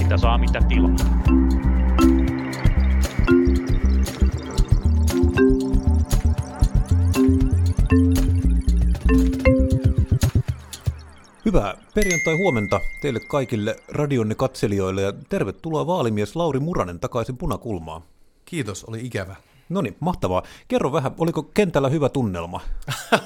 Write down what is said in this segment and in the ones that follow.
Mitä saa, mitä tilaa. Hyvää perjantai-huomenta teille kaikille radionne katselijoille ja tervetuloa vaalimies Lauri Muranen takaisin punakulmaan. Kiitos, oli ikävä. No niin, mahtavaa. Kerro vähän, oliko kentällä hyvä tunnelma?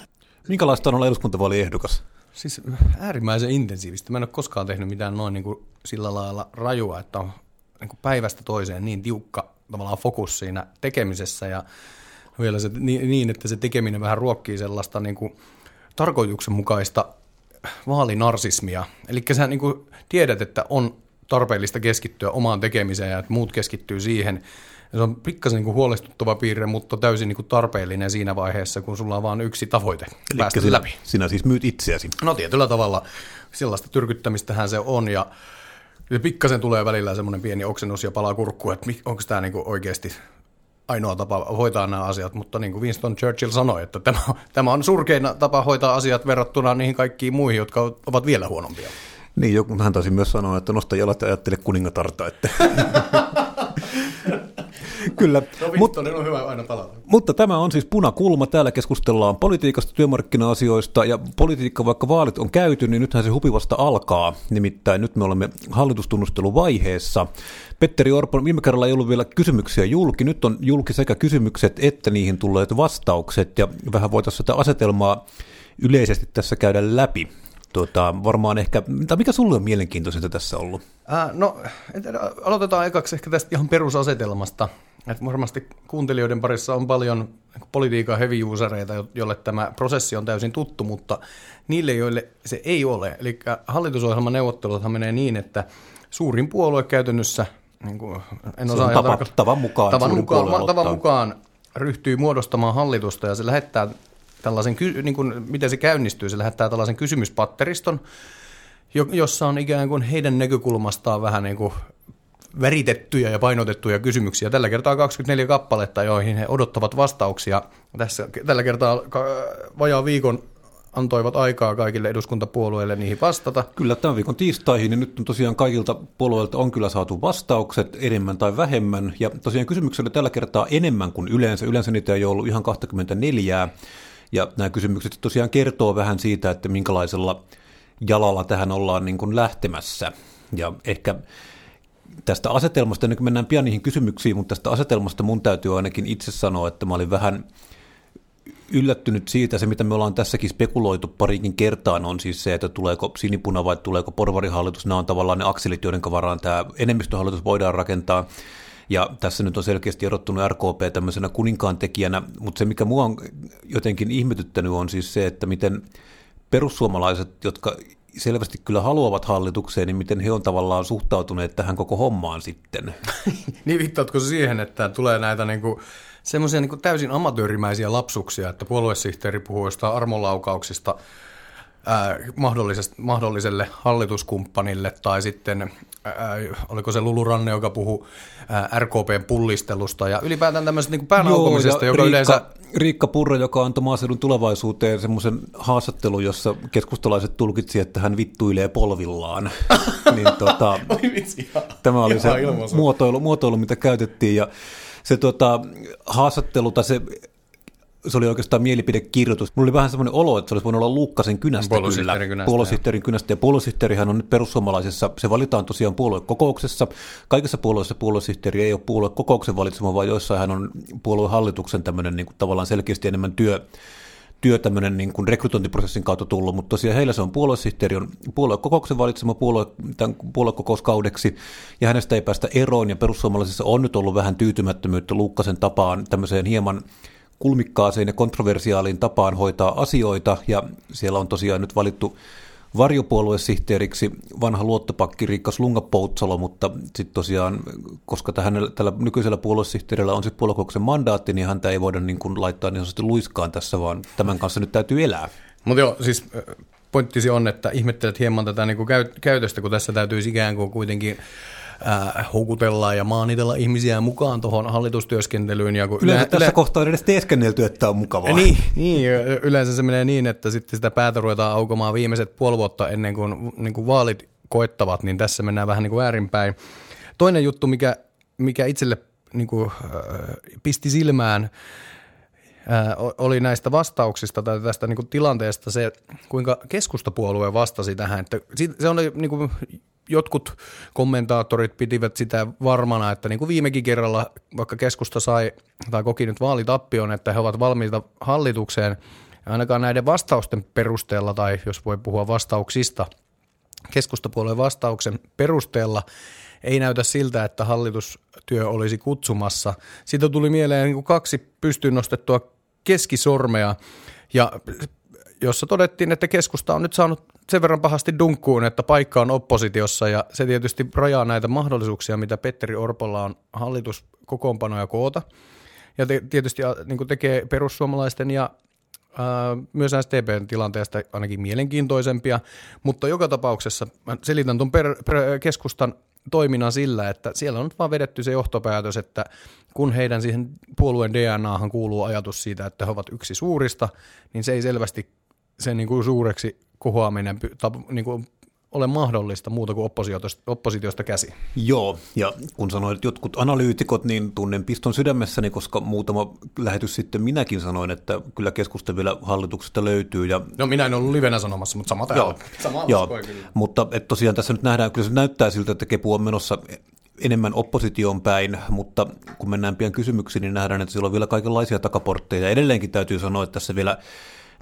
Minkälaista on olla eduskuntavaaliehdokas? Siis äärimmäisen intensiivistä. Mä en ole koskaan tehnyt mitään noin niin kuin sillä lailla rajua, että on niin kuin päivästä toiseen niin tiukka tavallaan fokus siinä tekemisessä ja vielä se, niin, että se tekeminen vähän ruokkii sellaista niin kuin tarkoituksenmukaista vaalinarsismia. Eli sä niin kuin tiedät, että on tarpeellista keskittyä omaan tekemiseen ja että muut keskittyy siihen. Ja se on pikkasen niin kuin huolestuttava piirre, mutta täysin niin kuin tarpeellinen siinä vaiheessa, kun sulla on vain yksi tavoite Elikkä päästä sinä, läpi. Sinä siis myyt itseäsi. No tietyllä tavalla sellaista tyrkyttämistähän se on ja pikkasen tulee välillä semmoinen pieni oksennus ja palaa kurkkuun, että onko tämä niinku oikeasti ainoa tapa hoitaa nämä asiat, mutta niin kuin Winston Churchill sanoi, että tämä, tämä on surkein tapa hoitaa asiat verrattuna niihin kaikkiin muihin, jotka ovat vielä huonompia. Niin, joku, hän taisi myös sanoa, että nosta jalat ja ajattele kuningatarta. Että. Kyllä. No Mut, Winston on hyvä aina palata. mutta tämä on siis punakulma. Täällä keskustellaan politiikasta, työmarkkina-asioista ja politiikka, vaikka vaalit on käyty, niin nythän se hupivasta alkaa. Nimittäin nyt me olemme hallitustunnusteluvaiheessa. Petteri Orpo, viime kerralla ei ollut vielä kysymyksiä julki. Nyt on julki sekä kysymykset että niihin tulleet vastaukset ja vähän voitaisiin sitä asetelmaa yleisesti tässä käydä läpi. Tuota, varmaan ehkä, tai mikä sulle on mielenkiintoisinta tässä ollut? Äh, no, aloitetaan ekaksi ehkä tästä ihan perusasetelmasta. Et varmasti kuuntelijoiden parissa on paljon politiikan heavy usereita, jolle tämä prosessi on täysin tuttu, mutta niille, joille se ei ole. Eli hallitusohjelman neuvotteluthan menee niin, että suurin puolue käytännössä, niin kuin en Se osaa tapa- tarkka- tavan mukaan tavan mukaan, tavan mukaan ryhtyy muodostamaan hallitusta ja se lähettää tällaisen, niin kuin, miten se käynnistyy, se lähettää tällaisen kysymyspatteriston, jo- jossa on ikään kuin heidän näkökulmastaan vähän niin kuin väritettyjä ja painotettuja kysymyksiä. Tällä kertaa 24 kappaletta, joihin he odottavat vastauksia. Tässä, tällä kertaa vajaa viikon antoivat aikaa kaikille eduskuntapuolueille niihin vastata. Kyllä tämän viikon tiistaihin, ja nyt on tosiaan kaikilta puolueilta on kyllä saatu vastaukset enemmän tai vähemmän, ja tosiaan kysymyksiä oli tällä kertaa enemmän kuin yleensä. Yleensä niitä ei ollut ihan 24, ja nämä kysymykset tosiaan kertoo vähän siitä, että minkälaisella jalalla tähän ollaan niin kuin lähtemässä. Ja ehkä tästä asetelmasta, ennen kuin mennään pian niihin kysymyksiin, mutta tästä asetelmasta mun täytyy ainakin itse sanoa, että mä olin vähän yllättynyt siitä, se mitä me ollaan tässäkin spekuloitu parikin kertaan, on siis se, että tuleeko sinipuna vai tuleeko porvarihallitus. Nämä on tavallaan ne akselit, joiden varaan tämä enemmistöhallitus voidaan rakentaa. Ja tässä nyt on selkeästi erottunut RKP tämmöisenä kuninkaan tekijänä, mutta se mikä mua on jotenkin ihmetyttänyt on siis se, että miten perussuomalaiset, jotka selvästi kyllä haluavat hallitukseen, niin miten he on tavallaan suhtautuneet tähän koko hommaan sitten. Niin viittaatko siihen, että tulee näitä niinku, semmoisia niinku täysin amatöörimäisiä lapsuksia, että puoluesihteeri puhuu jostain armolaukauksista ää, mahdolliselle hallituskumppanille, tai sitten ää, oliko se Lulu Ranne, joka puhuu ää, RKPn pullistelusta, ja ylipäätään tämmöisestä niinku päänaukomisesta, joka Riikka, yleensä... Riikka Purra, joka antoi maaseudun tulevaisuuteen semmoisen haastattelun, jossa keskustalaiset tulkitsi, että hän vittuilee polvillaan. niin tota, vitsi, Tämä oli se ilmaisu. muotoilu, muotoilu, mitä käytettiin. Ja se tota, haastattelu, tai se, se oli oikeastaan mielipidekirjoitus. Mulla oli vähän semmoinen olo, että se olisi voinut olla Luukkasen kynästä kyllä. kynästä, Puoluesihteerin kynästä. Ja puoluesihteerihän on nyt perussuomalaisessa, se valitaan tosiaan puoluekokouksessa. Kaikissa puolueissa puoluesihteeri ei ole puoluekokouksen valitsema, vaan joissain hän on puoluehallituksen tämmöinen niin kuin, tavallaan selkeästi enemmän työ, työ tämmöinen niin kuin rekrytointiprosessin kautta tullut, mutta tosiaan heillä se on puoluesihteeri, on puoluekokouksen valitsema puolue, tämän puoluekokouskaudeksi, ja hänestä ei päästä eroon, ja perussuomalaisissa on nyt ollut vähän tyytymättömyyttä Luukkasen tapaan tämmöiseen hieman kulmikkaaseen ja kontroversiaaliin tapaan hoitaa asioita, ja siellä on tosiaan nyt valittu varjopuoluesihteeriksi vanha luottopakki Riikka Slunga-Poutsalo, mutta sitten tosiaan, koska tähän, tällä nykyisellä puoluesihteerillä on sitten puoluekokouksen mandaatti, niin häntä ei voida niin kuin laittaa niin sanotusti luiskaan tässä, vaan tämän kanssa nyt täytyy elää. Mutta joo, siis äh, pointtisi on, että ihmettelet hieman tätä niin kuin käy- käytöstä, kun tässä täytyisi ikään kuin kuitenkin äh, houkutella ja maanitella ihmisiä mukaan tuohon hallitustyöskentelyyn. Ja kun yleensä yle- tässä yle- kohtaa on edes teeskennelty, että on mukavaa. Niin, niin, yleensä se menee niin, että sitten sitä päätä ruvetaan aukomaan viimeiset puoli vuotta ennen kuin, niin kuin vaalit koettavat, niin tässä mennään vähän niin kuin väärinpäin. Toinen juttu, mikä, mikä itselle niin kuin, äh, pisti silmään, äh, oli näistä vastauksista tai tästä niin kuin tilanteesta se, kuinka keskustapuolue vastasi tähän. Että se on niin kuin, jotkut kommentaattorit pitivät sitä varmana, että niin kuin viimekin kerralla, vaikka keskusta sai tai koki nyt vaalitappion, että he ovat valmiita hallitukseen, ainakaan näiden vastausten perusteella, tai jos voi puhua vastauksista, keskustapuolueen vastauksen perusteella ei näytä siltä, että hallitustyö olisi kutsumassa. Siitä tuli mieleen niin kuin kaksi pystyyn nostettua keskisormea, ja jossa todettiin, että keskusta on nyt saanut sen verran pahasti dunkkuun, että paikka on oppositiossa ja se tietysti rajaa näitä mahdollisuuksia, mitä Petteri Orpolla on hallituskokoonpanoja koota. Ja te, tietysti niin tekee perussuomalaisten ja ää, myös STPn tilanteesta ainakin mielenkiintoisempia, mutta joka tapauksessa mä selitän tuon per, per, keskustan toiminnan sillä, että siellä on nyt vaan vedetty se johtopäätös, että kun heidän siihen puolueen DNAhan kuuluu ajatus siitä, että he ovat yksi suurista, niin se ei selvästi sen niin kuin suureksi kohoaminen niin kuin ole mahdollista muuta kuin oppositiosta, oppositiosta käsi. Joo, ja kun sanoit jotkut analyytikot, niin tunnen piston sydämessäni, koska muutama lähetys sitten minäkin sanoin, että kyllä keskusta vielä hallituksesta löytyy. Ja... No minä en ollut livenä sanomassa, mutta sama täällä. Joo, sama joo. Kyllä. mutta et tosiaan tässä nyt nähdään, kyllä se näyttää siltä, että Kepu on menossa enemmän oppositioon päin, mutta kun mennään pian kysymyksiin, niin nähdään, että siellä on vielä kaikenlaisia takaportteja. Edelleenkin täytyy sanoa, että tässä vielä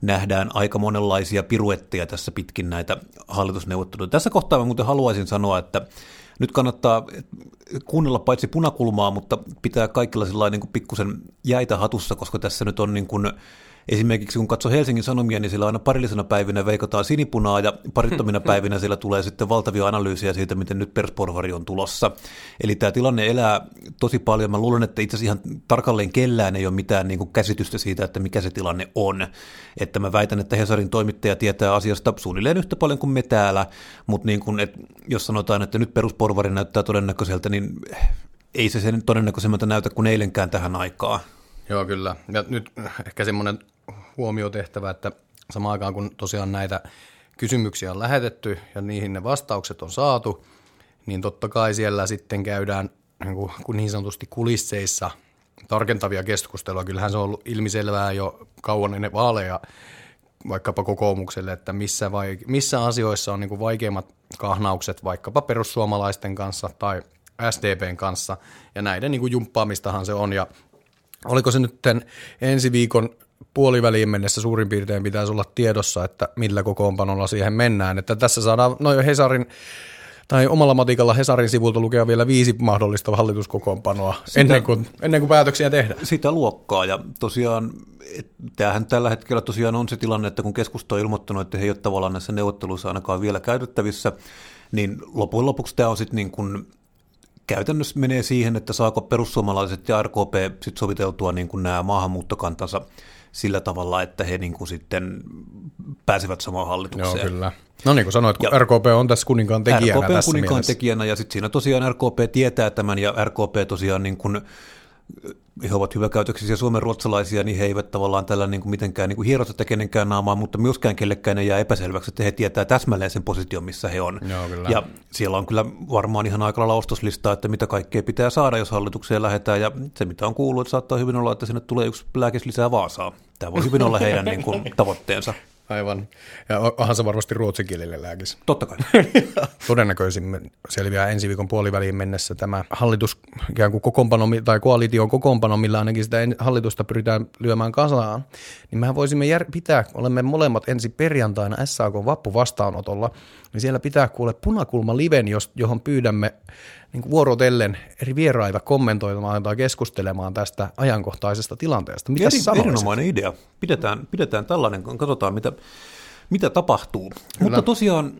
nähdään aika monenlaisia piruetteja tässä pitkin näitä hallitusneuvotteluja. Tässä kohtaa mä muuten haluaisin sanoa, että nyt kannattaa kuunnella paitsi punakulmaa, mutta pitää kaikilla sellainen niin pikkusen jäitä hatussa, koska tässä nyt on niin kuin Esimerkiksi kun katsoo Helsingin Sanomia, niin siellä aina parillisena päivinä veikataan sinipunaa ja parittomina päivinä siellä tulee sitten valtavia analyysiä siitä, miten nyt persporvari on tulossa. Eli tämä tilanne elää tosi paljon. Mä luulen, että itse asiassa ihan tarkalleen kellään ei ole mitään niin kuin käsitystä siitä, että mikä se tilanne on. Että mä väitän, että Hesarin toimittaja tietää asiasta suunnilleen yhtä paljon kuin me täällä, mutta niin kuin, että jos sanotaan, että nyt perusporvari näyttää todennäköiseltä, niin ei se sen todennäköisemmalta näytä kuin eilenkään tähän aikaan. Joo, kyllä. Ja nyt ehkä semmoinen huomio tehtävä, että samaan aikaan kun tosiaan näitä kysymyksiä on lähetetty ja niihin ne vastaukset on saatu, niin totta kai siellä sitten käydään niin, niin sanotusti kulisseissa tarkentavia keskustelua. Kyllähän se on ollut ilmiselvää jo kauan ennen vaaleja vaikkapa kokoomukselle, että missä, vai, missä asioissa on niin kuin vaikeimmat kahnaukset vaikkapa perussuomalaisten kanssa tai SDPn kanssa, ja näiden niin kuin jumppaamistahan se on, ja oliko se nyt ensi viikon puoliväliin mennessä suurin piirtein pitäisi olla tiedossa, että millä kokoonpanolla siihen mennään. Että tässä saadaan noin Hesarin tai omalla matikalla Hesarin sivulta lukea vielä viisi mahdollista hallituskokoonpanoa sitä, ennen, kuin, ennen kuin päätöksiä tehdään. Sitä luokkaa ja tosiaan tämähän tällä hetkellä tosiaan on se tilanne, että kun keskusta on ilmoittanut, että he ei ole tavallaan näissä neuvotteluissa ainakaan vielä käytettävissä, niin lopun lopuksi tämä on sitten niin kuin käytännössä menee siihen, että saako perussuomalaiset ja RKP sit soviteltua niin kuin nämä maahanmuuttokantansa sillä tavalla, että he niin kuin sitten pääsevät samaan hallitukseen. Joo, kyllä. No niin kuin sanoit, ja RKP on tässä kuninkaan tekijänä RKP on kuninkaan mielessä. tekijänä ja sitten siinä tosiaan RKP tietää tämän ja RKP tosiaan niin kuin he ovat hyväkäytöksisiä suomen ruotsalaisia, niin he eivät tavallaan tällä niin kuin mitenkään niin kuin hierota kenenkään naamaa, mutta myöskään kellekään ei jää epäselväksi, että he tietää täsmälleen sen position, missä he on. Joo, kyllä. Ja siellä on kyllä varmaan ihan aika lailla ostoslistaa, että mitä kaikkea pitää saada, jos hallitukseen lähdetään, ja se mitä on kuullut, että saattaa hyvin olla, että sinne tulee yksi lääkes lisää Vaasaa. Tämä voi hyvin olla heidän niin kuin, tavoitteensa. Aivan. Ja onhan se varmasti ruotsinkielinen lääkis. Totta kai. Todennäköisimmin selviää ensi viikon puoliväliin mennessä tämä hallitus, ikään kuin kokoonpano, tai koalition kokoonpano, millä ainakin sitä hallitusta pyritään lyömään kasaan, niin mehän voisimme jär- pitää, olemme molemmat ensi perjantaina SAK vappuvastaanotolla, niin siellä pitää kuule punakulma liven, johon pyydämme niin vuorotellen eri vieraita kommentoimaan tai keskustelemaan tästä ajankohtaisesta tilanteesta. Mitä Eri, erinomainen idea. Pidetään, pidetään tällainen, katsotaan mitä, mitä tapahtuu. Kyllä. Mutta tosiaan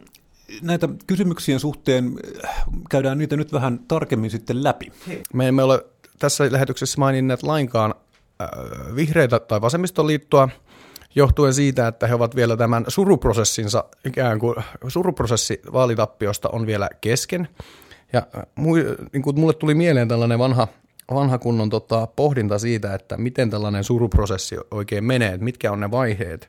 näitä kysymyksien suhteen äh, käydään niitä nyt vähän tarkemmin sitten läpi. Me emme ole tässä lähetyksessä maininneet lainkaan äh, vihreitä tai vasemmistoliittoa, johtuen siitä, että he ovat vielä tämän suruprosessinsa, ikään kuin suruprosessi vaalitappiosta on vielä kesken. Ja niin kuin mulle tuli mieleen tällainen vanha, vanha kunnon tota, pohdinta siitä, että miten tällainen suruprosessi oikein menee, että mitkä on ne vaiheet.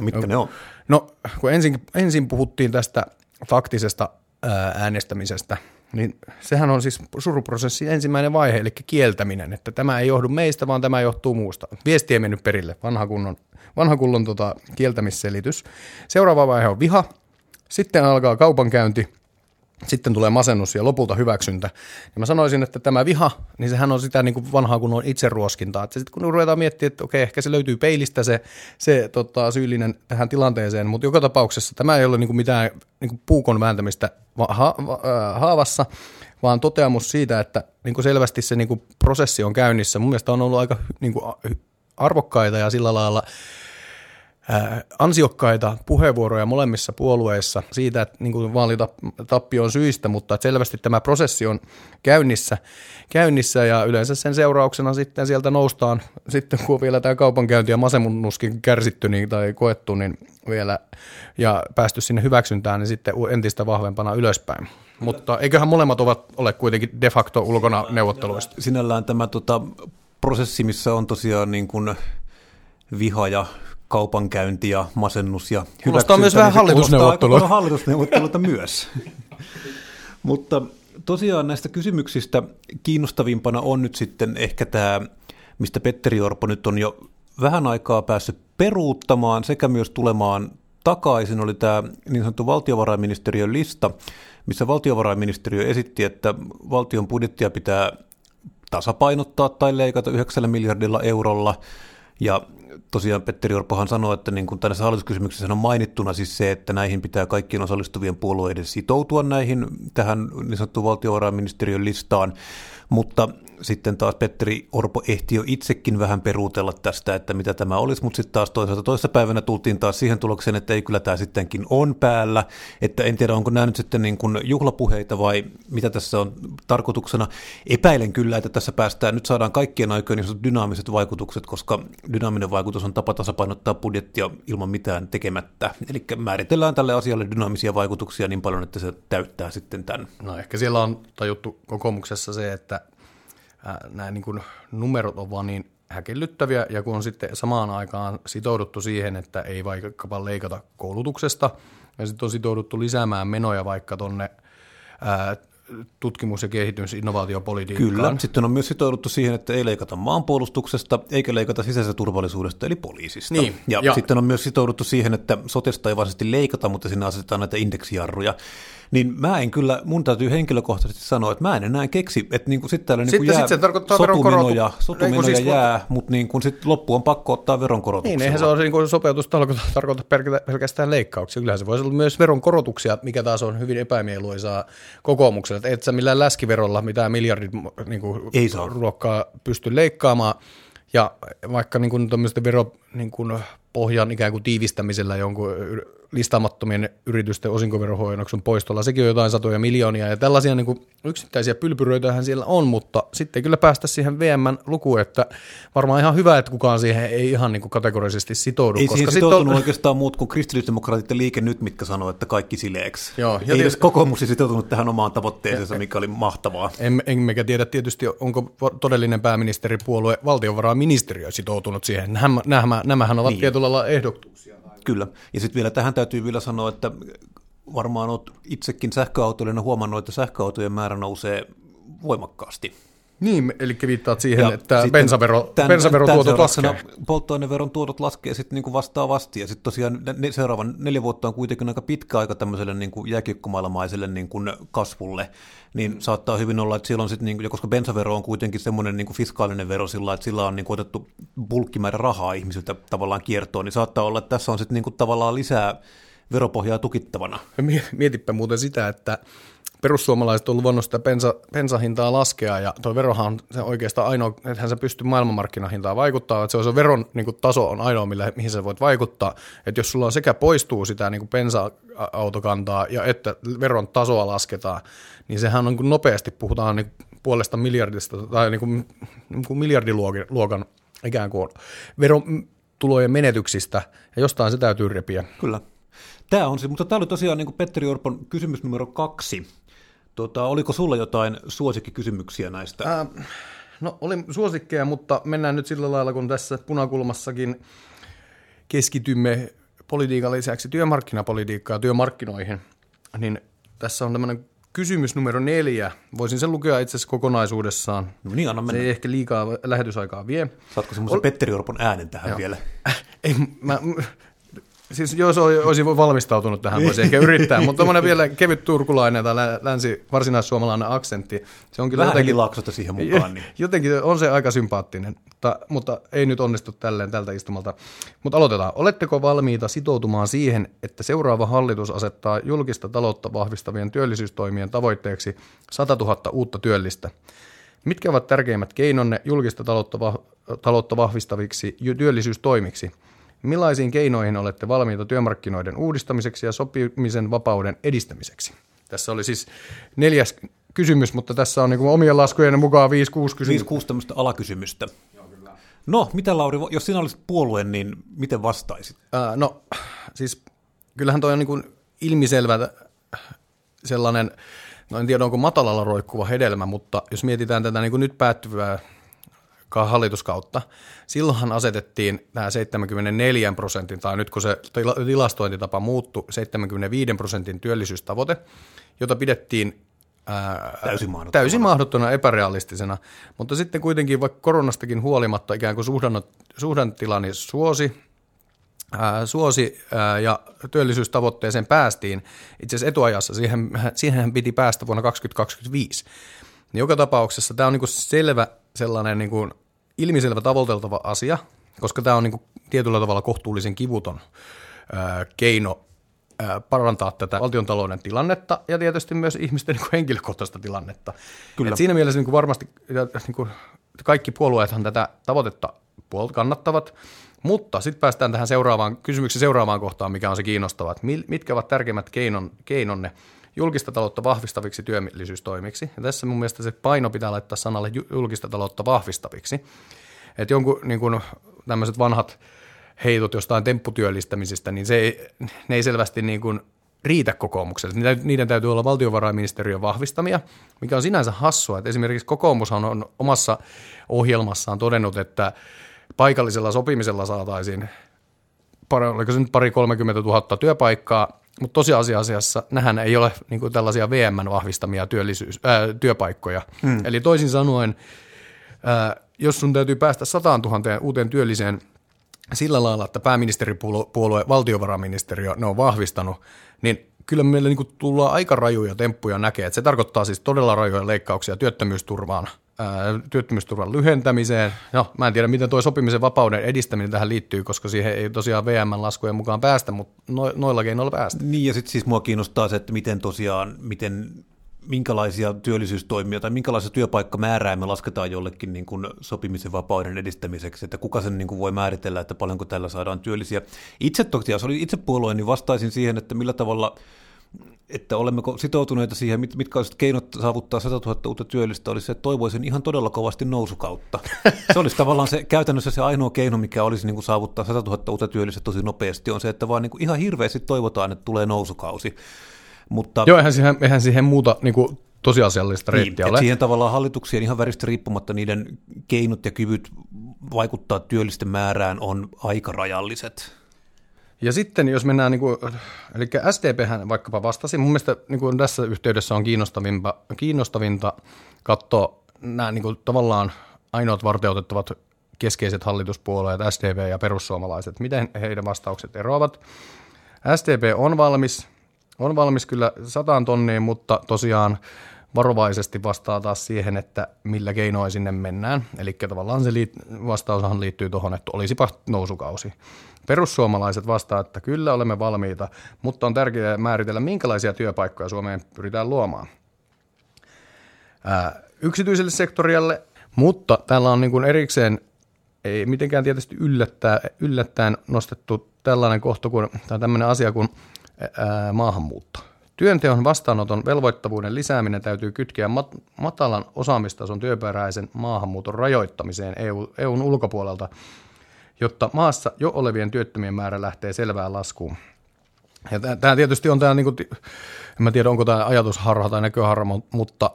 Mitkä ne on? No, kun ensin, ensin puhuttiin tästä taktisesta äänestämisestä, niin sehän on siis suruprosessin ensimmäinen vaihe, eli kieltäminen, että tämä ei johdu meistä, vaan tämä johtuu muusta. Viesti ei mennyt perille, vanha kunnon, vanha kunnon tota, kieltämisselitys. Seuraava vaihe on viha, sitten alkaa kaupankäynti, sitten tulee masennus ja lopulta hyväksyntä. Ja mä sanoisin, että tämä viha, niin sehän on sitä niin kuin vanhaa kunnon itseruoskintaa. Että sitten kun ruvetaan miettimään, että okei, ehkä se löytyy peilistä se, se tota, syyllinen tähän tilanteeseen, mutta joka tapauksessa tämä ei ole niin kuin mitään niin kuin puukon vääntämistä ha- va- haavassa, vaan toteamus siitä, että niin kuin selvästi se niin kuin prosessi on käynnissä. Mun mielestä on ollut aika niin kuin arvokkaita ja sillä lailla ansiokkaita puheenvuoroja molemmissa puolueissa siitä, että niin kuin vaalitappion syistä, mutta että selvästi tämä prosessi on käynnissä, käynnissä ja yleensä sen seurauksena sitten sieltä noustaan, sitten kun on vielä tämä kaupankäynti ja masemunnuskin kärsitty niin, tai koettu, niin vielä ja päästy sinne hyväksyntään, niin sitten entistä vahvempana ylöspäin. Mutta eiköhän molemmat ovat ole kuitenkin de facto ulkona neuvotteluista. Sinällään tämä tota, prosessi, missä on tosiaan niin kuin viha ja kaupankäynti ja masennus ja Kuulostaa myös vähän hallitusneuvottelua. hallitusneuvotteluita myös. Mutta tosiaan näistä kysymyksistä kiinnostavimpana on nyt sitten ehkä tämä, mistä Petteri Orpo nyt on jo vähän aikaa päässyt peruuttamaan sekä myös tulemaan takaisin, oli tämä niin sanottu valtiovarainministeriön lista, missä valtiovarainministeriö esitti, että valtion budjettia pitää tasapainottaa tai leikata 9 miljardilla eurolla, ja tosiaan Petteri Orpohan sanoi, että niin kuin tässä hallituskysymyksessä on mainittuna siis se, että näihin pitää kaikkien osallistuvien puolueiden sitoutua näihin tähän niin sanottuun valtiovarainministeriön listaan, mutta sitten taas Petteri Orpo ehti jo itsekin vähän peruutella tästä, että mitä tämä olisi, mutta sitten taas toisaalta toisessa päivänä tultiin taas siihen tulokseen, että ei kyllä tämä sittenkin on päällä, että en tiedä onko nämä nyt sitten niin kuin juhlapuheita vai mitä tässä on tarkoituksena. Epäilen kyllä, että tässä päästään, nyt saadaan kaikkien aikojen niin dynaamiset vaikutukset, koska dynaaminen vaikutus on tapa tasapainottaa budjettia ilman mitään tekemättä. Eli määritellään tälle asialle dynaamisia vaikutuksia niin paljon, että se täyttää sitten tämän. No ehkä siellä on tajuttu kokoomuksessa se, että nämä niin kuin numerot ovat vaan niin häkellyttäviä, ja kun on sitten samaan aikaan sitouduttu siihen, että ei vaikkapa leikata koulutuksesta, ja sitten on sitouduttu lisäämään menoja vaikka tuonne tutkimus- ja kehitys- innovaatiopolitiikkaan. Kyllä, sitten on myös sitouduttu siihen, että ei leikata maanpuolustuksesta eikä leikata sisäisestä turvallisuudesta eli poliisista. Niin, ja, ja sitten on myös sitouduttu siihen, että sotesta ei varsinaisesti leikata, mutta sinne asetetaan näitä indeksijarruja niin mä en kyllä, mun täytyy henkilökohtaisesti sanoa, että mä en enää keksi, että niin kuin sitten täällä niin jää sit sotumenoja, sotumenoja siis, jää, mutta niin kuin sit loppu on pakko ottaa veronkorotuksia. Niin, eihän se ole niin kuin sopeutus tarkoita, tarkoita pelkästään leikkauksia. Kyllähän se voisi olla myös veronkorotuksia, mikä taas on hyvin epämieluisaa kokoomukselle. Että et sä millään läskiverolla mitään miljardit niin kuin Ei saa. ruokkaa pysty leikkaamaan. Ja vaikka niin kuin vero niin kuin pohjan ikään kuin tiivistämisellä jonkun listaamattomien yritysten osinkoverohuojennuksen poistolla, sekin on jotain satoja miljoonia, ja tällaisia niin kuin yksittäisiä pylpyröitähän siellä on, mutta sitten ei kyllä päästä siihen VM-lukuun, että varmaan ihan hyvä, että kukaan siihen ei ihan niin kuin kategorisesti sitoudu. Ei koska siihen sitoutunut on... oikeastaan muut kuin kristillisdemokraatit ja liike nyt, mitkä sanoo, että kaikki sileeksi. Joo, ja ei edes kokoomus sitoutunut tähän omaan tavoitteeseensa, mikä oli mahtavaa. En, emmekä tiedä tietysti, onko todellinen pääministeripuolue valtiovarainministeriö sitoutunut siihen. Nämä, nämä, nämähän ovat niin. tietyllä lailla ehdotuksia. Kyllä, ja sitten vielä tähän täytyy vielä sanoa, että varmaan olet itsekin sähköautoilijana huomannut, että sähköautojen määrä nousee voimakkaasti. Niin, eli viittaat siihen, ja että bensavero, tämän, bensaverotuotot laskee. Polttoaineveron tuotot laskee sitten niin kuin vastaavasti, ja sitten tosiaan ne, seuraavan neljä vuotta on kuitenkin aika pitkä aika tämmöiselle niin kuin jääkiekkomaailmaiselle niin kuin kasvulle, niin mm. saattaa hyvin olla, että silloin sitten, niin kuin, koska bensavero on kuitenkin semmoinen niin kuin fiskaalinen vero sillä, että sillä on niin kuin otettu bulkkimäärä rahaa ihmisiltä tavallaan kiertoon, niin saattaa olla, että tässä on sitten niin kuin tavallaan lisää veropohjaa tukittavana. Mietipä muuten sitä, että perussuomalaiset on luvannut sitä bensa, bensahintaa laskea, ja tuo verohan on se oikeastaan ainoa, että se pystyy maailmanmarkkinahintaan vaikuttaa, että se on se veron niin kuin, taso on ainoa, millä, mihin sä voit vaikuttaa, että jos sulla on sekä poistuu sitä niin kuin bensa-autokantaa, ja että veron tasoa lasketaan, niin sehän on niin nopeasti, puhutaan niin puolesta miljardista, tai niin kuin, niin kuin miljardiluokan ikään kuin verotulojen menetyksistä, ja jostain se täytyy repiä. Kyllä. Tämä on se, mutta tämä oli tosiaan niin kuin Petteri Orpon kysymys numero kaksi, Tota, oliko sulla jotain suosikkikysymyksiä näistä? Ää, no oli suosikkeja, mutta mennään nyt sillä lailla, kun tässä punakulmassakin keskitymme politiikan lisäksi työmarkkinapolitiikkaa työmarkkinoihin, niin tässä on tämmöinen kysymys numero neljä. Voisin sen lukea itse asiassa kokonaisuudessaan. No niin, anna mennä. Se ei ehkä liikaa lähetysaikaa vie. Saatko semmoisen Ol... Petteri Orpon äänen tähän Joo. vielä? ei, mä, Siis jos olisi valmistautunut tähän, voisi ehkä yrittää, mutta tuommoinen vielä kevyt turkulainen tai länsi varsinais-suomalainen aksentti. Se on kyllä Vähän jotenkin, siihen mukaan. Niin. Jotenkin on se aika sympaattinen, mutta, mutta ei nyt onnistu tälleen tältä istumalta. Mutta aloitetaan. Oletteko valmiita sitoutumaan siihen, että seuraava hallitus asettaa julkista taloutta vahvistavien työllisyystoimien tavoitteeksi 100 000 uutta työllistä? Mitkä ovat tärkeimmät keinonne julkista taloutta, taloutta vahvistaviksi työllisyystoimiksi – Millaisiin keinoihin olette valmiita työmarkkinoiden uudistamiseksi ja sopimisen vapauden edistämiseksi? Tässä oli siis neljäs kysymys, mutta tässä on niin omien laskujen mukaan 5-6 kysymystä. 5-6 tämmöistä alakysymystä. No, mitä Lauri, jos sinä olisit puolueen, niin miten vastaisit? Äh, no, siis kyllähän toi on niin kuin ilmiselvä sellainen, no en tiedä onko matalalla roikkuva hedelmä, mutta jos mietitään tätä niin kuin nyt päättyvää hallituskautta. Silloinhan asetettiin tämä 74 prosentin, tai nyt kun se tilastointitapa muuttui, 75 prosentin työllisyystavoite, jota pidettiin ää, täysin, mahdottomana. täysin mahdottomana epärealistisena. Mutta sitten kuitenkin vaikka koronastakin huolimatta ikään kuin suhdantilani suosi, ää, suosi ää, ja työllisyystavoitteeseen päästiin. Itse asiassa etuajassa siihen, siihen piti päästä vuonna 2025. Niin joka tapauksessa tämä on niin selvä sellainen niin kuin ilmiselvä tavoiteltava asia, koska tämä on niin kuin tietyllä tavalla kohtuullisen kivuton ää, keino ää, parantaa tätä valtiontalouden tilannetta ja tietysti myös ihmisten niin kuin henkilökohtaista tilannetta. Kyllä. Et siinä mielessä niin kuin varmasti niin kuin kaikki puolueethan tätä tavoitetta kannattavat, mutta sitten päästään tähän seuraavaan kysymykseen seuraavaan kohtaan, mikä on se kiinnostava, että mitkä ovat tärkeimmät keinon, keinonne julkista taloutta vahvistaviksi työllisyystoimiksi. Ja tässä mun mielestä se paino pitää laittaa sanalle julkista taloutta vahvistaviksi. Että jonkun niin kuin, tämmöiset vanhat heitot jostain tempputyöllistämisistä, niin se ei, ne ei selvästi niin kuin riitä kokoomukselle. Niiden täytyy olla valtiovarainministeriön vahvistamia, mikä on sinänsä hassua. Että esimerkiksi kokoomushan on omassa ohjelmassaan todennut, että paikallisella sopimisella saataisiin, oliko se nyt pari 30 000 työpaikkaa, mutta tosiasiassa nähän ei ole niin kuin tällaisia VM-vahvistamia työllisyys, ää, työpaikkoja. Hmm. Eli toisin sanoen, ää, jos sun täytyy päästä 100 000 uuteen työlliseen sillä lailla, että pääministeripuolue, valtiovarainministeriö ne on vahvistanut, niin kyllä meillä niin tullaan aika rajuja temppuja näkee. Että se tarkoittaa siis todella rajoja leikkauksia työttömyysturvaan – työttömyysturvan lyhentämiseen. No, mä en tiedä, miten tuo sopimisen vapauden edistäminen tähän liittyy, koska siihen ei tosiaan VM-laskujen mukaan päästä, mutta no, noilla keinoilla päästä. Niin, ja sitten siis mua kiinnostaa se, että miten tosiaan, miten minkälaisia työllisyystoimia tai minkälaisia työpaikkamäärää me lasketaan jollekin niin kuin sopimisen vapauden edistämiseksi, että kuka sen niin kuin voi määritellä, että paljonko tällä saadaan työllisiä. Itse tosiaan, jos oli itse puolueen, niin vastaisin siihen, että millä tavalla – että olemmeko sitoutuneita siihen, mitkä olisivat keinot saavuttaa 100 000 uutta työllistä, olisi se, että toivoisin ihan todella kovasti nousukautta. Se olisi tavallaan se käytännössä se ainoa keino, mikä olisi niin kuin saavuttaa 100 000 uutta työllistä tosi nopeasti, on se, että vaan niin kuin ihan hirveästi toivotaan, että tulee nousukausi. Mutta, Joo, eihän siihen, eihän siihen muuta niin kuin tosiasiallista niin, reittiä ole. Siihen tavallaan hallituksien ihan väristä riippumatta niiden keinot ja kyvyt vaikuttaa työllisten määrään on aika rajalliset. Ja sitten jos mennään, niin kuin, eli SDPhän vaikkapa vastasi, mun mielestä niin kuin tässä yhteydessä on kiinnostavinta, kiinnostavinta katsoa nämä niin kuin, tavallaan ainoat varteutettavat keskeiset hallituspuolueet, SDP ja perussuomalaiset, miten heidän vastaukset eroavat. SDP on valmis, on valmis kyllä sataan tonniin, mutta tosiaan varovaisesti vastaa taas siihen, että millä keinoin sinne mennään. Eli tavallaan se liit- vastaushan liittyy tuohon, että olisipa nousukausi. Perussuomalaiset vastaa, että kyllä olemme valmiita, mutta on tärkeää määritellä, minkälaisia työpaikkoja Suomeen pyritään luomaan. Ää, yksityiselle sektorille, mutta täällä on niin kuin erikseen, ei mitenkään tietysti yllättää, yllättäen nostettu tällainen kohta kuin, tai tämmöinen asia kuin ää, maahanmuutto. Työnteon vastaanoton velvoittavuuden lisääminen täytyy kytkeä mat- matalan osaamistason työperäisen maahanmuuton rajoittamiseen EU, EUn ulkopuolelta – jotta maassa jo olevien työttömien määrä lähtee selvään laskuun. Ja tämä tietysti on tämä, niin kuin, en mä tiedä onko tämä ajatusharha tai näköharha, mutta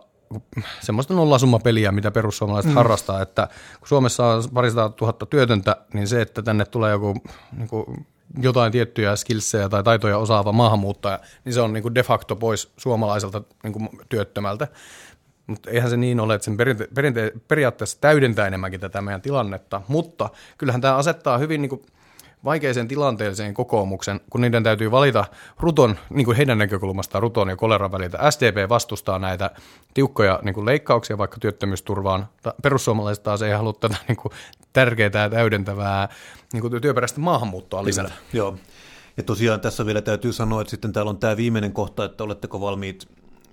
semmoista nollasummapeliä, mitä perussuomalaiset mm. harrastaa, että kun Suomessa on parista tuhatta työtöntä, niin se, että tänne tulee joku niin kuin, jotain tiettyjä skillsejä tai taitoja osaava maahanmuuttaja, niin se on niin kuin de facto pois suomalaiselta niin kuin työttömältä. Mutta eihän se niin ole, että sen perinte- perinte- periaatteessa täydentää enemmänkin tätä meidän tilannetta, mutta kyllähän tämä asettaa hyvin niin kuin vaikeeseen tilanteeseen kokoomuksen, kun niiden täytyy valita Ruton, niin kuin heidän näkökulmastaan Ruton ja koleran väliltä. SDP vastustaa näitä tiukkoja niin kuin leikkauksia vaikka työttömyysturvaan. Perussuomalaiset taas ei halua tätä niin kuin tärkeää ja täydentävää niin kuin työperäistä maahanmuuttoa lisätä. Kyllä, joo. Ja tosiaan tässä vielä täytyy sanoa, että sitten täällä on tämä viimeinen kohta, että oletteko valmiit,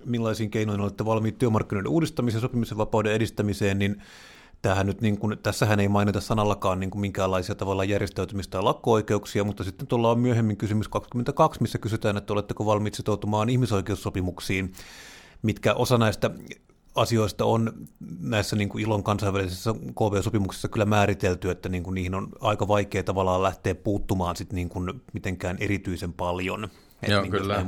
millaisiin keinoin olette valmiit työmarkkinoiden uudistamiseen, sopimisen vapauden edistämiseen, niin Tämähän nyt niin kuin, tässähän ei mainita sanallakaan niin kuin minkäänlaisia tavalla järjestäytymistä tai lakko-oikeuksia, mutta sitten tuolla on myöhemmin kysymys 22, missä kysytään, että oletteko valmiit sitoutumaan ihmisoikeussopimuksiin, mitkä osa näistä asioista on näissä niin kuin ilon kansainvälisissä KV-sopimuksissa kyllä määritelty, että niin kuin niihin on aika vaikea tavallaan lähteä puuttumaan sit niin kuin mitenkään erityisen paljon. Joo, niin kyllä.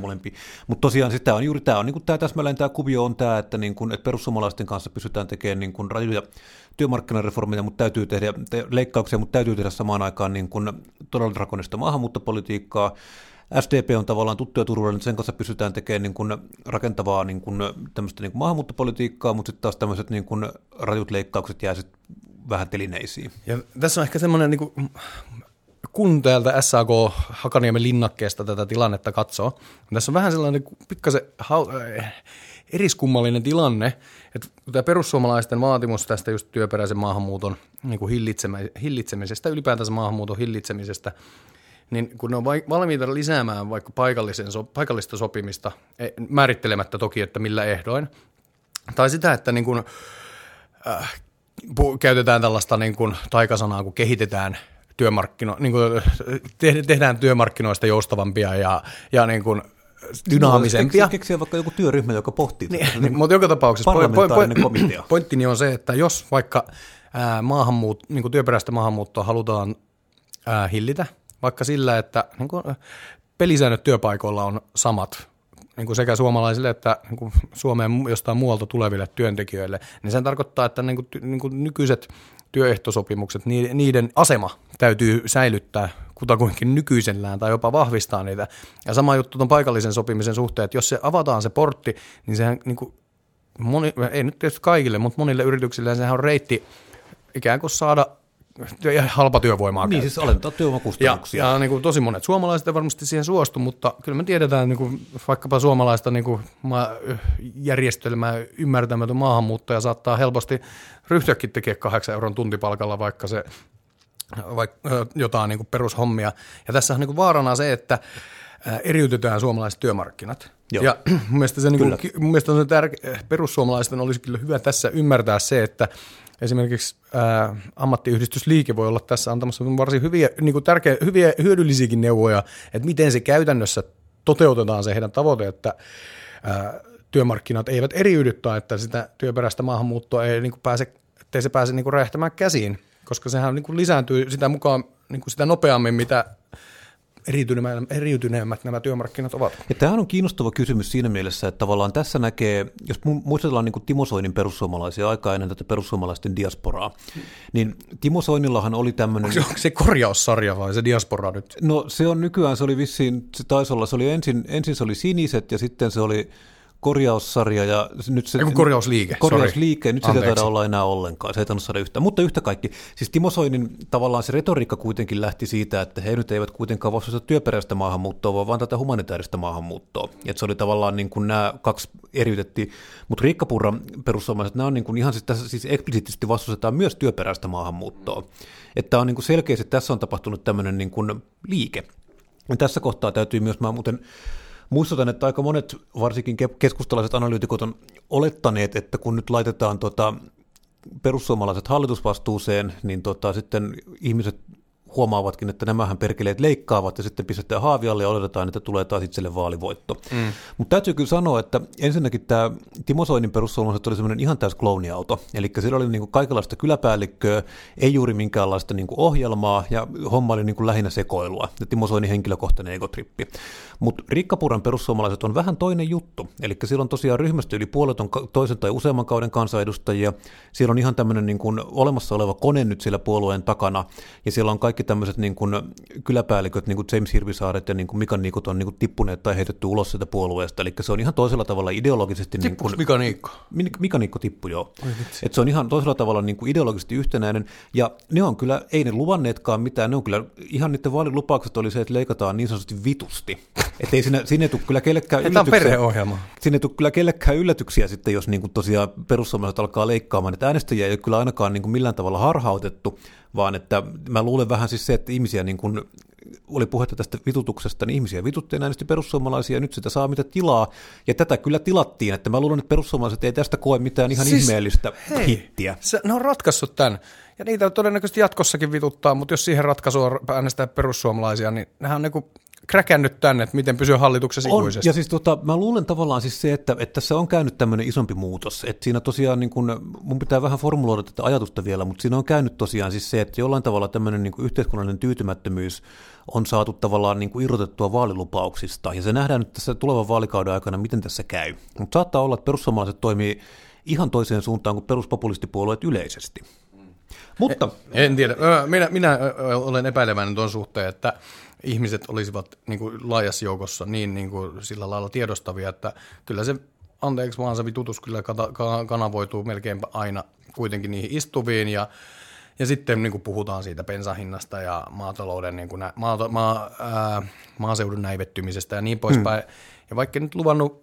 Mutta tosiaan sitä on juuri tämä, on, niin kuin tämä täsmälleen tämä kuvio on tämä, että, niin kuin, että perussuomalaisten kanssa pystytään tekemään niin kuin rajuja työmarkkinareformeja, mutta täytyy tehdä te, leikkauksia, mutta täytyy tehdä samaan aikaan niin kuin todella drakonista maahanmuuttopolitiikkaa. SDP on tavallaan tuttu ja turvallinen, sen kanssa pystytään tekemään niin kuin rakentavaa niin kuin, tämmöistä niin kuin maahanmuuttopolitiikkaa, mutta sitten taas tämmöiset niin kuin rajut leikkaukset jää sitten vähän telineisiin. Ja tässä on ehkä semmoinen, niin kuin, kun täältä SAK Hakaniemen linnakkeesta tätä tilannetta katsoo, tässä on vähän sellainen pikkasen eriskummallinen tilanne, että tämä perussuomalaisten vaatimus tästä just työperäisen maahanmuuton niin kuin hillitsemisestä, ylipäätänsä maahanmuuton hillitsemisestä, niin kun ne on valmiita lisäämään vaikka paikallisen, paikallista sopimista, e, määrittelemättä toki, että millä ehdoin, tai sitä, että niin kuin, äh, käytetään tällaista niin kuin taikasanaa, kun kehitetään työmarkkino, niin kuin, tehdään työmarkkinoista joustavampia ja, ja niin kuin dynaamisempia. No, keksiä vaikka joku työryhmä, joka pohtii niin. Niin, mutta joka tapauksessa po, pointtini on se, että jos vaikka ää, maahanmuut, niin kuin työperäistä maahanmuuttoa halutaan ää, hillitä, vaikka sillä, että niin kuin, pelisäännöt työpaikoilla on samat niin kuin sekä suomalaisille että niin kuin Suomeen jostain muualta tuleville työntekijöille, niin sen tarkoittaa, että niin kuin, niin kuin nykyiset työehtosopimukset, niiden asema täytyy säilyttää kutakuinkin nykyisellään tai jopa vahvistaa niitä. Ja sama juttu on paikallisen sopimisen suhteen, että jos se avataan se portti, niin sehän niin kuin moni, ei nyt tietysti kaikille, mutta monille yrityksille sehän on reitti ikään kuin saada halpa työvoimaa Niin, siis alentaa työvoimakustannuksia. Ja, ja niin kuin tosi monet suomalaiset varmasti siihen suostu, mutta kyllä me tiedetään niin kuin, vaikkapa suomalaista niin kuin, järjestelmää ymmärtämätön maahanmuuttaja saattaa helposti ryhtyäkin tekemään kahdeksan euron tuntipalkalla, vaikka se vaikka, jotain niin kuin perushommia. Ja tässä on niin kuin vaarana se, että eriytetään suomalaiset työmarkkinat. Joo. Ja mun mielestä, se, niin kuin, mun mielestä se tärke- perussuomalaisten olisi kyllä hyvä tässä ymmärtää se, että esimerkiksi ää, ammattiyhdistysliike voi olla tässä antamassa varsin hyviä, niin kuin tärkeä, hyviä, hyödyllisiäkin neuvoja, että miten se käytännössä toteutetaan se heidän tavoite, että ää, työmarkkinat eivät eriydy tai että sitä työperäistä maahanmuuttoa ei niin kuin pääse, ettei se pääse niin kuin räjähtämään käsiin, koska sehän niin kuin lisääntyy sitä mukaan niin kuin sitä nopeammin, mitä eriytyneemmät nämä työmarkkinat ovat. Ja tämähän on kiinnostava kysymys siinä mielessä, että tavallaan tässä näkee, jos muistellaan niin kuin Timo Soinin perussuomalaisia aikaa ennen tätä perussuomalaisten diasporaa, niin Timo Soinillahan oli tämmöinen... Onko se, se korjaussarja vai se diaspora nyt? No se on nykyään, se oli vissiin, se taisi olla, se oli ensin, ensin se oli siniset ja sitten se oli korjaussarja ja nyt se... Eiku korjausliike, Korjausliike, nyt sitä ei taida olla enää ollenkaan, se ei tainnut saada yhtään. Mutta yhtä kaikki, siis Timo Soinin tavallaan se retoriikka kuitenkin lähti siitä, että he nyt eivät kuitenkaan vastusta työperäistä maahanmuuttoa, vaan tätä humanitaarista maahanmuuttoa. Että se oli tavallaan niin kuin nämä kaksi eriytettiin, mutta Riikka Purra perussuomalaiset, nämä on niin kuin ihan siis, tässä siis eksplisiittisesti vastustetaan myös työperäistä maahanmuuttoa. Että on niin kuin selkeästi, että tässä on tapahtunut tämmöinen niin kuin liike. Ja tässä kohtaa täytyy myös, mä muuten Muistutan, että aika monet, varsinkin keskustalaiset analyytikot on olettaneet, että kun nyt laitetaan tota perussuomalaiset hallitusvastuuseen, niin tota, sitten ihmiset huomaavatkin, että nämähän perkeleet leikkaavat ja sitten pistetään haavialle ja odotetaan, että tulee taas itselle vaalivoitto. Mm. Mutta täytyy kyllä sanoa, että ensinnäkin tämä Timo Soinin perussuomalaiset oli semmoinen ihan täys klooniauto. Eli siellä oli niinku kaikenlaista kyläpäällikköä, ei juuri minkäänlaista niinku ohjelmaa ja homma oli niinku lähinnä sekoilua. Ja Timo Soinin henkilökohtainen egotrippi. Mutta Rikkapuran perussuomalaiset on vähän toinen juttu. Eli siellä on tosiaan ryhmästä yli puolet on toisen tai useamman kauden kansanedustajia. Siellä on ihan tämmöinen niinku olemassa oleva kone nyt siellä puolueen takana. Ja siellä on kaikki tämmöiset niin kuin kyläpäälliköt, niin kuin James Hirvisaaret ja niin kuin Mika Niikot on niin kuin tippuneet tai heitetty ulos sieltä puolueesta. Eli se on ihan toisella tavalla ideologisesti... niin kuin, Mika Niikko? Mika Niikko tippui, joo. Et se on ihan toisella tavalla niin kuin ideologisesti yhtenäinen. Ja ne on kyllä, ei ne luvanneetkaan mitään, ne on kyllä, ihan niiden vaalilupaukset oli se, että leikataan niin sanotusti vitusti. Että ei sinne, sinne tule kyllä kellekään yllätyksiä. perheohjelma. Sinne tule kyllä kellekään yllätyksiä sitten, jos niin kuin tosiaan perussuomalaiset alkaa leikkaamaan. Että äänestäjiä ei ole kyllä ainakaan niin kuin millään tavalla harhautettu, vaan että mä luulen vähän siis se, että ihmisiä niin kuin oli puhetta tästä vitutuksesta, niin ihmisiä vituttiin äänesti perussuomalaisia ja nyt sitä saa mitä tilaa. Ja tätä kyllä tilattiin, että mä luulen, että perussuomalaiset ei tästä koe mitään ihan siis, ihmeellistä hei, hittiä. Se, ne on ratkaissut tämän. Ja niitä todennäköisesti jatkossakin vituttaa, mutta jos siihen ratkaisua äänestää perussuomalaisia, niin nehän on niin kräkännyt tänne, että miten pysyy hallituksessa on, ikuisesti. Ja siis tota, mä luulen tavallaan siis se, että, että tässä on käynyt tämmöinen isompi muutos. Että siinä tosiaan, niin kun, mun pitää vähän formuloida tätä ajatusta vielä, mutta siinä on käynyt tosiaan siis se, että jollain tavalla tämmöinen niin yhteiskunnallinen tyytymättömyys on saatu tavallaan niin kuin irrotettua vaalilupauksista. Ja se nähdään nyt tässä tulevan vaalikauden aikana, miten tässä käy. Mutta saattaa olla, että perussuomalaiset toimii ihan toiseen suuntaan kuin peruspopulistipuolueet yleisesti. Mutta... En, en tiedä. Minä, minä olen epäileväinen tuon suhteen, että ihmiset olisivat niin kuin laajassa joukossa niin, niin kuin sillä lailla tiedostavia, että kyllä se anteeksi vaan se vitutus kyllä kanavoituu melkein aina kuitenkin niihin istuviin ja ja sitten niin kuin puhutaan siitä pensahinnasta ja maatalouden, niin kuin nä, maa, maa, ää, maaseudun näivettymisestä ja niin poispäin. Hmm. Ja vaikka nyt luvannut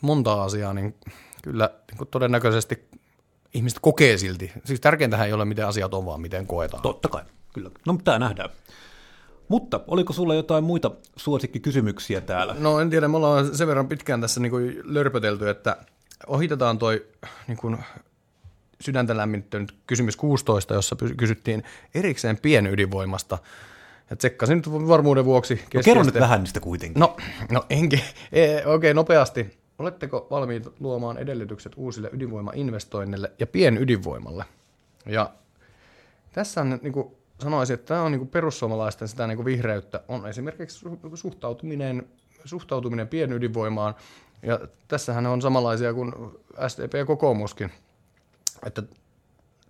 monta asiaa, niin kyllä niin kuin todennäköisesti ihmiset kokee silti. Siis tärkeintähän ei ole, miten asiat on, vaan miten koetaan. Totta kai, kyllä. No, tämä nähdään. Mutta oliko sulla jotain muita suosikkikysymyksiä täällä? No en tiedä, me ollaan sen verran pitkään tässä niin kuin lörpötelty, että ohitetaan toi niin kuin sydäntä lämmittänyt kysymys 16, jossa kysyttiin erikseen pienydinvoimasta. Ja tsekkasin nyt varmuuden vuoksi. No kerro nyt vähän niistä kuitenkin. No, no enkin. E, Okei, okay, nopeasti. Oletteko valmiit luomaan edellytykset uusille ydinvoimainvestoinneille ja pienydinvoimalle? Ja tässä on niin kuin sanoisin, että tämä on niin perussuomalaisten sitä niin vihreyttä, on esimerkiksi suhtautuminen, suhtautuminen pienydinvoimaan, ja tässähän on samanlaisia kuin SDP ja kokoomuskin, että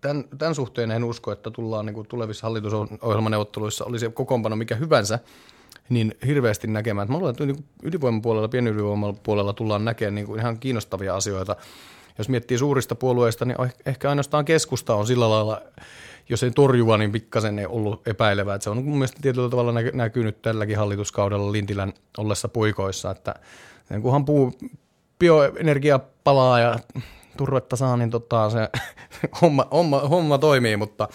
tämän, tämän suhteen en usko, että tullaan niin kuin tulevissa hallitusohjelmaneuvotteluissa, olisi kokoonpano mikä hyvänsä, niin hirveästi näkemään. Mä luulen, että niin ydinvoiman puolella, pienydinvoiman puolella tullaan näkemään niin kuin ihan kiinnostavia asioita. Jos miettii suurista puolueista, niin ehkä ainoastaan keskusta on sillä lailla jos ei torjuva, niin pikkasen ei ollut epäilevää. Että se on mun mielestä tietyllä tavalla näkynyt tälläkin hallituskaudella Lintilän ollessa puikoissa, että kunhan puu, bioenergia palaa ja turvetta saa, niin tota, se homma, homma, homma toimii, mutta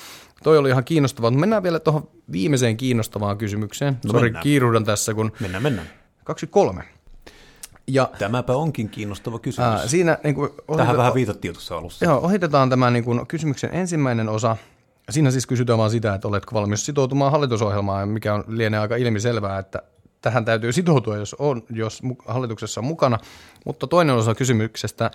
toi oli ihan kiinnostavaa. Mennään vielä tuohon viimeiseen kiinnostavaan kysymykseen. No Sori, kiiruudan tässä, kun... Mennään, mennään. 23. Ja, Tämäpä onkin kiinnostava kysymys. Ää, siinä, niin kuin, Tähän vähän viitattiin tuossa alussa. Joo, ohitetaan tämä niin kuin, kysymyksen ensimmäinen osa, Siinä siis kysytään vaan sitä, että oletko valmis sitoutumaan hallitusohjelmaan, mikä on lienee aika ilmiselvää, että tähän täytyy sitoutua, jos, on, jos hallituksessa on mukana. Mutta toinen osa kysymyksestä,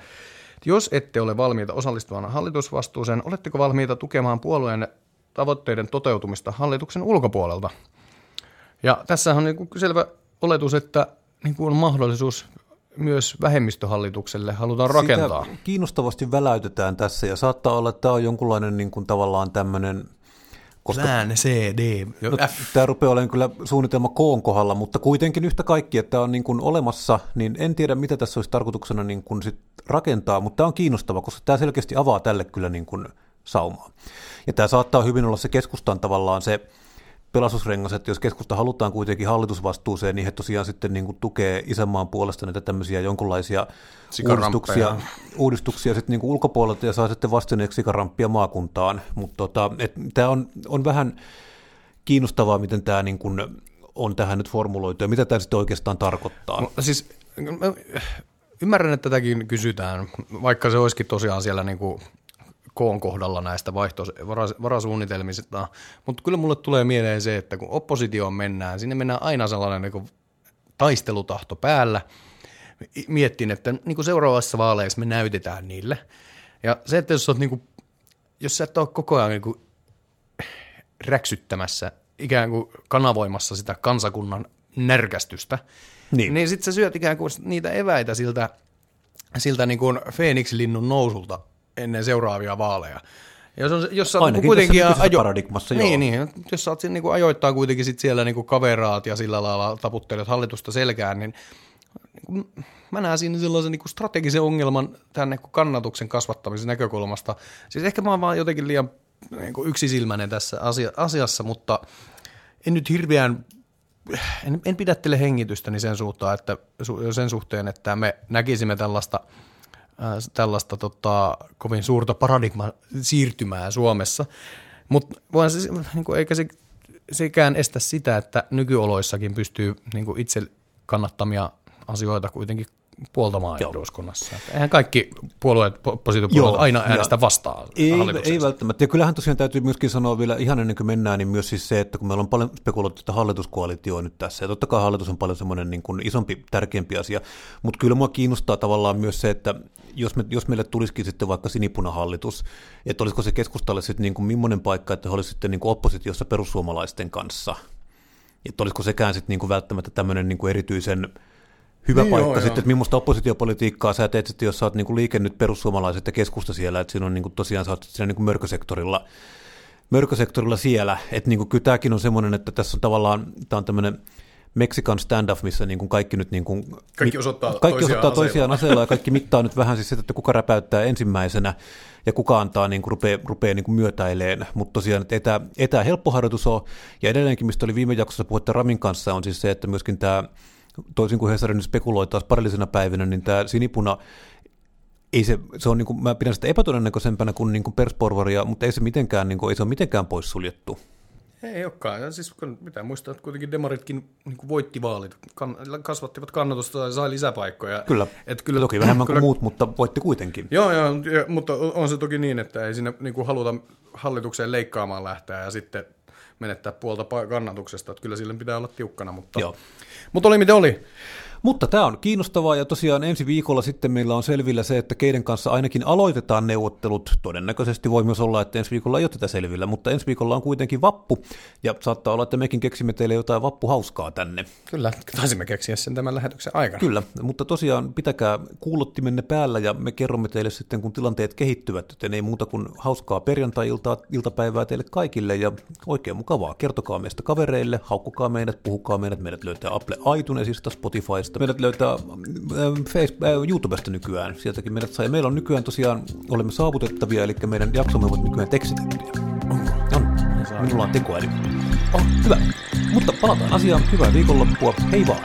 jos ette ole valmiita osallistumaan hallitusvastuuseen, oletteko valmiita tukemaan puolueen tavoitteiden toteutumista hallituksen ulkopuolelta? Ja tässä on niin selvä oletus, että niin kuin on mahdollisuus myös vähemmistöhallitukselle halutaan rakentaa. Sitä kiinnostavasti väläytetään tässä ja saattaa olla, että tämä on jonkunlainen niin kuin tavallaan tämmöinen koska Lään, C, D, no, Tämä rupeaa olemaan kyllä suunnitelma koon kohdalla, mutta kuitenkin yhtä kaikki, että tämä on niin kuin olemassa, niin en tiedä, mitä tässä olisi tarkoituksena niin kuin sit rakentaa, mutta tämä on kiinnostava, koska tämä selkeästi avaa tälle kyllä niin kuin saumaa. Ja tämä saattaa hyvin olla se keskustan tavallaan se pelastusrengas, että jos keskusta halutaan kuitenkin hallitusvastuuseen, niin he tosiaan sitten niin kuin tukee isänmaan puolesta näitä tämmöisiä jonkinlaisia uudistuksia, uudistuksia sitten niin kuin ulkopuolelta ja saa sitten vastineeksi sikaramppia maakuntaan. Mutta tota, tämä on, on vähän kiinnostavaa, miten tämä niin kuin on tähän nyt formuloitu ja mitä tämä sitten oikeastaan tarkoittaa. No, siis ymmärrän, että tätäkin kysytään, vaikka se olisikin tosiaan siellä niin kuin koon kohdalla näistä vaihto, varasuunnitelmista, mutta kyllä mulle tulee mieleen se, että kun oppositioon mennään, sinne mennään aina sellainen niin taistelutahto päällä. Miettin, että niin kuin seuraavassa vaaleissa me näytetään niille. Ja se, että jos, olet, niin kuin, jos sä et ole koko ajan niin kuin räksyttämässä, ikään kuin kanavoimassa sitä kansakunnan närkästystä, niin, niin sitten sä syöt ikään kuin niitä eväitä siltä, siltä niin kuin Phoenix-linnun nousulta ennen seuraavia vaaleja. Jos, on, jos sä Ainakin kuitenkin ajo... paradigmassa, niin, niin, jos sä oot niin kuin ajoittaa kuitenkin sit siellä niin kuin kaveraat ja sillä lailla taputtelet hallitusta selkään, niin, niin kuin, mä näen siinä sellaisen niin kuin strategisen ongelman tämän niin kuin kannatuksen kasvattamisen näkökulmasta. Siis ehkä mä oon vaan jotenkin liian niin kuin yksisilmäinen tässä asia, asiassa, mutta en nyt hirveän en, en pidättele hengitystäni sen, suhteen, että, sen suhteen, että me näkisimme tällaista – tällaista tota, kovin suurta paradigma siirtymää Suomessa. Mutta niin eikä se, sekään estä sitä, että nykyoloissakin pystyy niin itse kannattamia asioita kuitenkin puoltamaan Joo. eduskunnassa. Eihän kaikki puolueet, oppositiopuolueet aina äänestä vastaan ei, ei välttämättä. Ja kyllähän tosiaan täytyy myöskin sanoa vielä ihan ennen kuin mennään, niin myös siis se, että kun meillä on paljon spekuloitu tätä hallituskoalitioa nyt tässä, ja totta kai hallitus on paljon semmoinen niin kuin isompi, tärkeämpi asia, mutta kyllä mua kiinnostaa tavallaan myös se, että jos, me, jos meille tulisikin sitten vaikka sinipunahallitus, että olisiko se keskustalle sitten niin kuin millainen paikka, että he olisivat sitten niin kuin oppositiossa perussuomalaisten kanssa, että olisiko sekään sitten niin kuin välttämättä tämmöinen niin kuin erityisen hyvä niin paikka joo, sitten, joo. että millaista oppositiopolitiikkaa sä teet sitten, jos sä oot niin liike nyt perussuomalaiset ja keskusta siellä, että siinä on niin kuin, tosiaan sä oot siinä niin kuin mörkösektorilla, mörkösektorilla siellä, että niin kuin, kyllä tämäkin on semmoinen, että tässä on tavallaan, tämä on tämmöinen Meksikan standoff, missä niin kuin kaikki nyt niin kuin, kaikki osoittaa, kaikki toisiaan, osoittaa toisiaan aseella ja kaikki mittaa nyt vähän siis sitä, että kuka räpäyttää ensimmäisenä ja kuka antaa niin kuin rupeaa, rupeaa niin kuin myötäileen, mutta tosiaan että etä, etä helppo harjoitus on. Ja edelleenkin, mistä oli viime jaksossa puhetta Ramin kanssa, on siis se, että myöskin tämä toisin kuin Hesari nyt spekuloi taas parillisena päivinä, niin tämä sinipuna ei se, se on niin kuin, mä pidän sitä epätodennäköisempänä kuin, niin kuin persporvaria, mutta ei se mitenkään, niin kuin, ei se ole mitenkään poissuljettu. Ei olekaan. Ja siis pitää muistaa, että kuitenkin demaritkin niin kuin voitti vaalit, kan, kasvattivat kannatusta ja sai lisäpaikkoja. Kyllä. Et kyllä toki vähemmän kyllä, kuin muut, mutta voitti kuitenkin. Joo, joo mutta on se toki niin, että ei sinne niin kuin haluta hallitukseen leikkaamaan lähteä ja sitten menettää puolta kannatuksesta. Että kyllä sille pitää olla tiukkana, mutta, Joo. mutta oli miten oli. Mutta tämä on kiinnostavaa ja tosiaan ensi viikolla sitten meillä on selvillä se, että keiden kanssa ainakin aloitetaan neuvottelut. Todennäköisesti voi myös olla, että ensi viikolla ei ole tätä selvillä, mutta ensi viikolla on kuitenkin vappu ja saattaa olla, että mekin keksimme teille jotain vappuhauskaa tänne. Kyllä, taisimme keksiä sen tämän lähetyksen aikana. Kyllä, mutta tosiaan pitäkää kuulottimenne päällä ja me kerromme teille sitten, kun tilanteet kehittyvät, joten ei muuta kuin hauskaa perjantai-iltaa, iltapäivää teille kaikille ja oikein mukavaa. Kertokaa meistä kavereille, haukkukaa meidät, puhukaa meidät, meidät löytää Apple iTunesista, Spotifysta, Spotifysta. Meidät löytää ähm, Facebook, äh, YouTubesta nykyään. Sieltäkin meidät saa. Ja meillä on nykyään tosiaan, olemme saavutettavia, eli meidän jaksomme ovat nykyään tekstitettyjä. Onko? On. Minulla on tekoäly. Oh, hyvä. Mutta palataan asiaan. Hyvää viikonloppua. Hei vaan.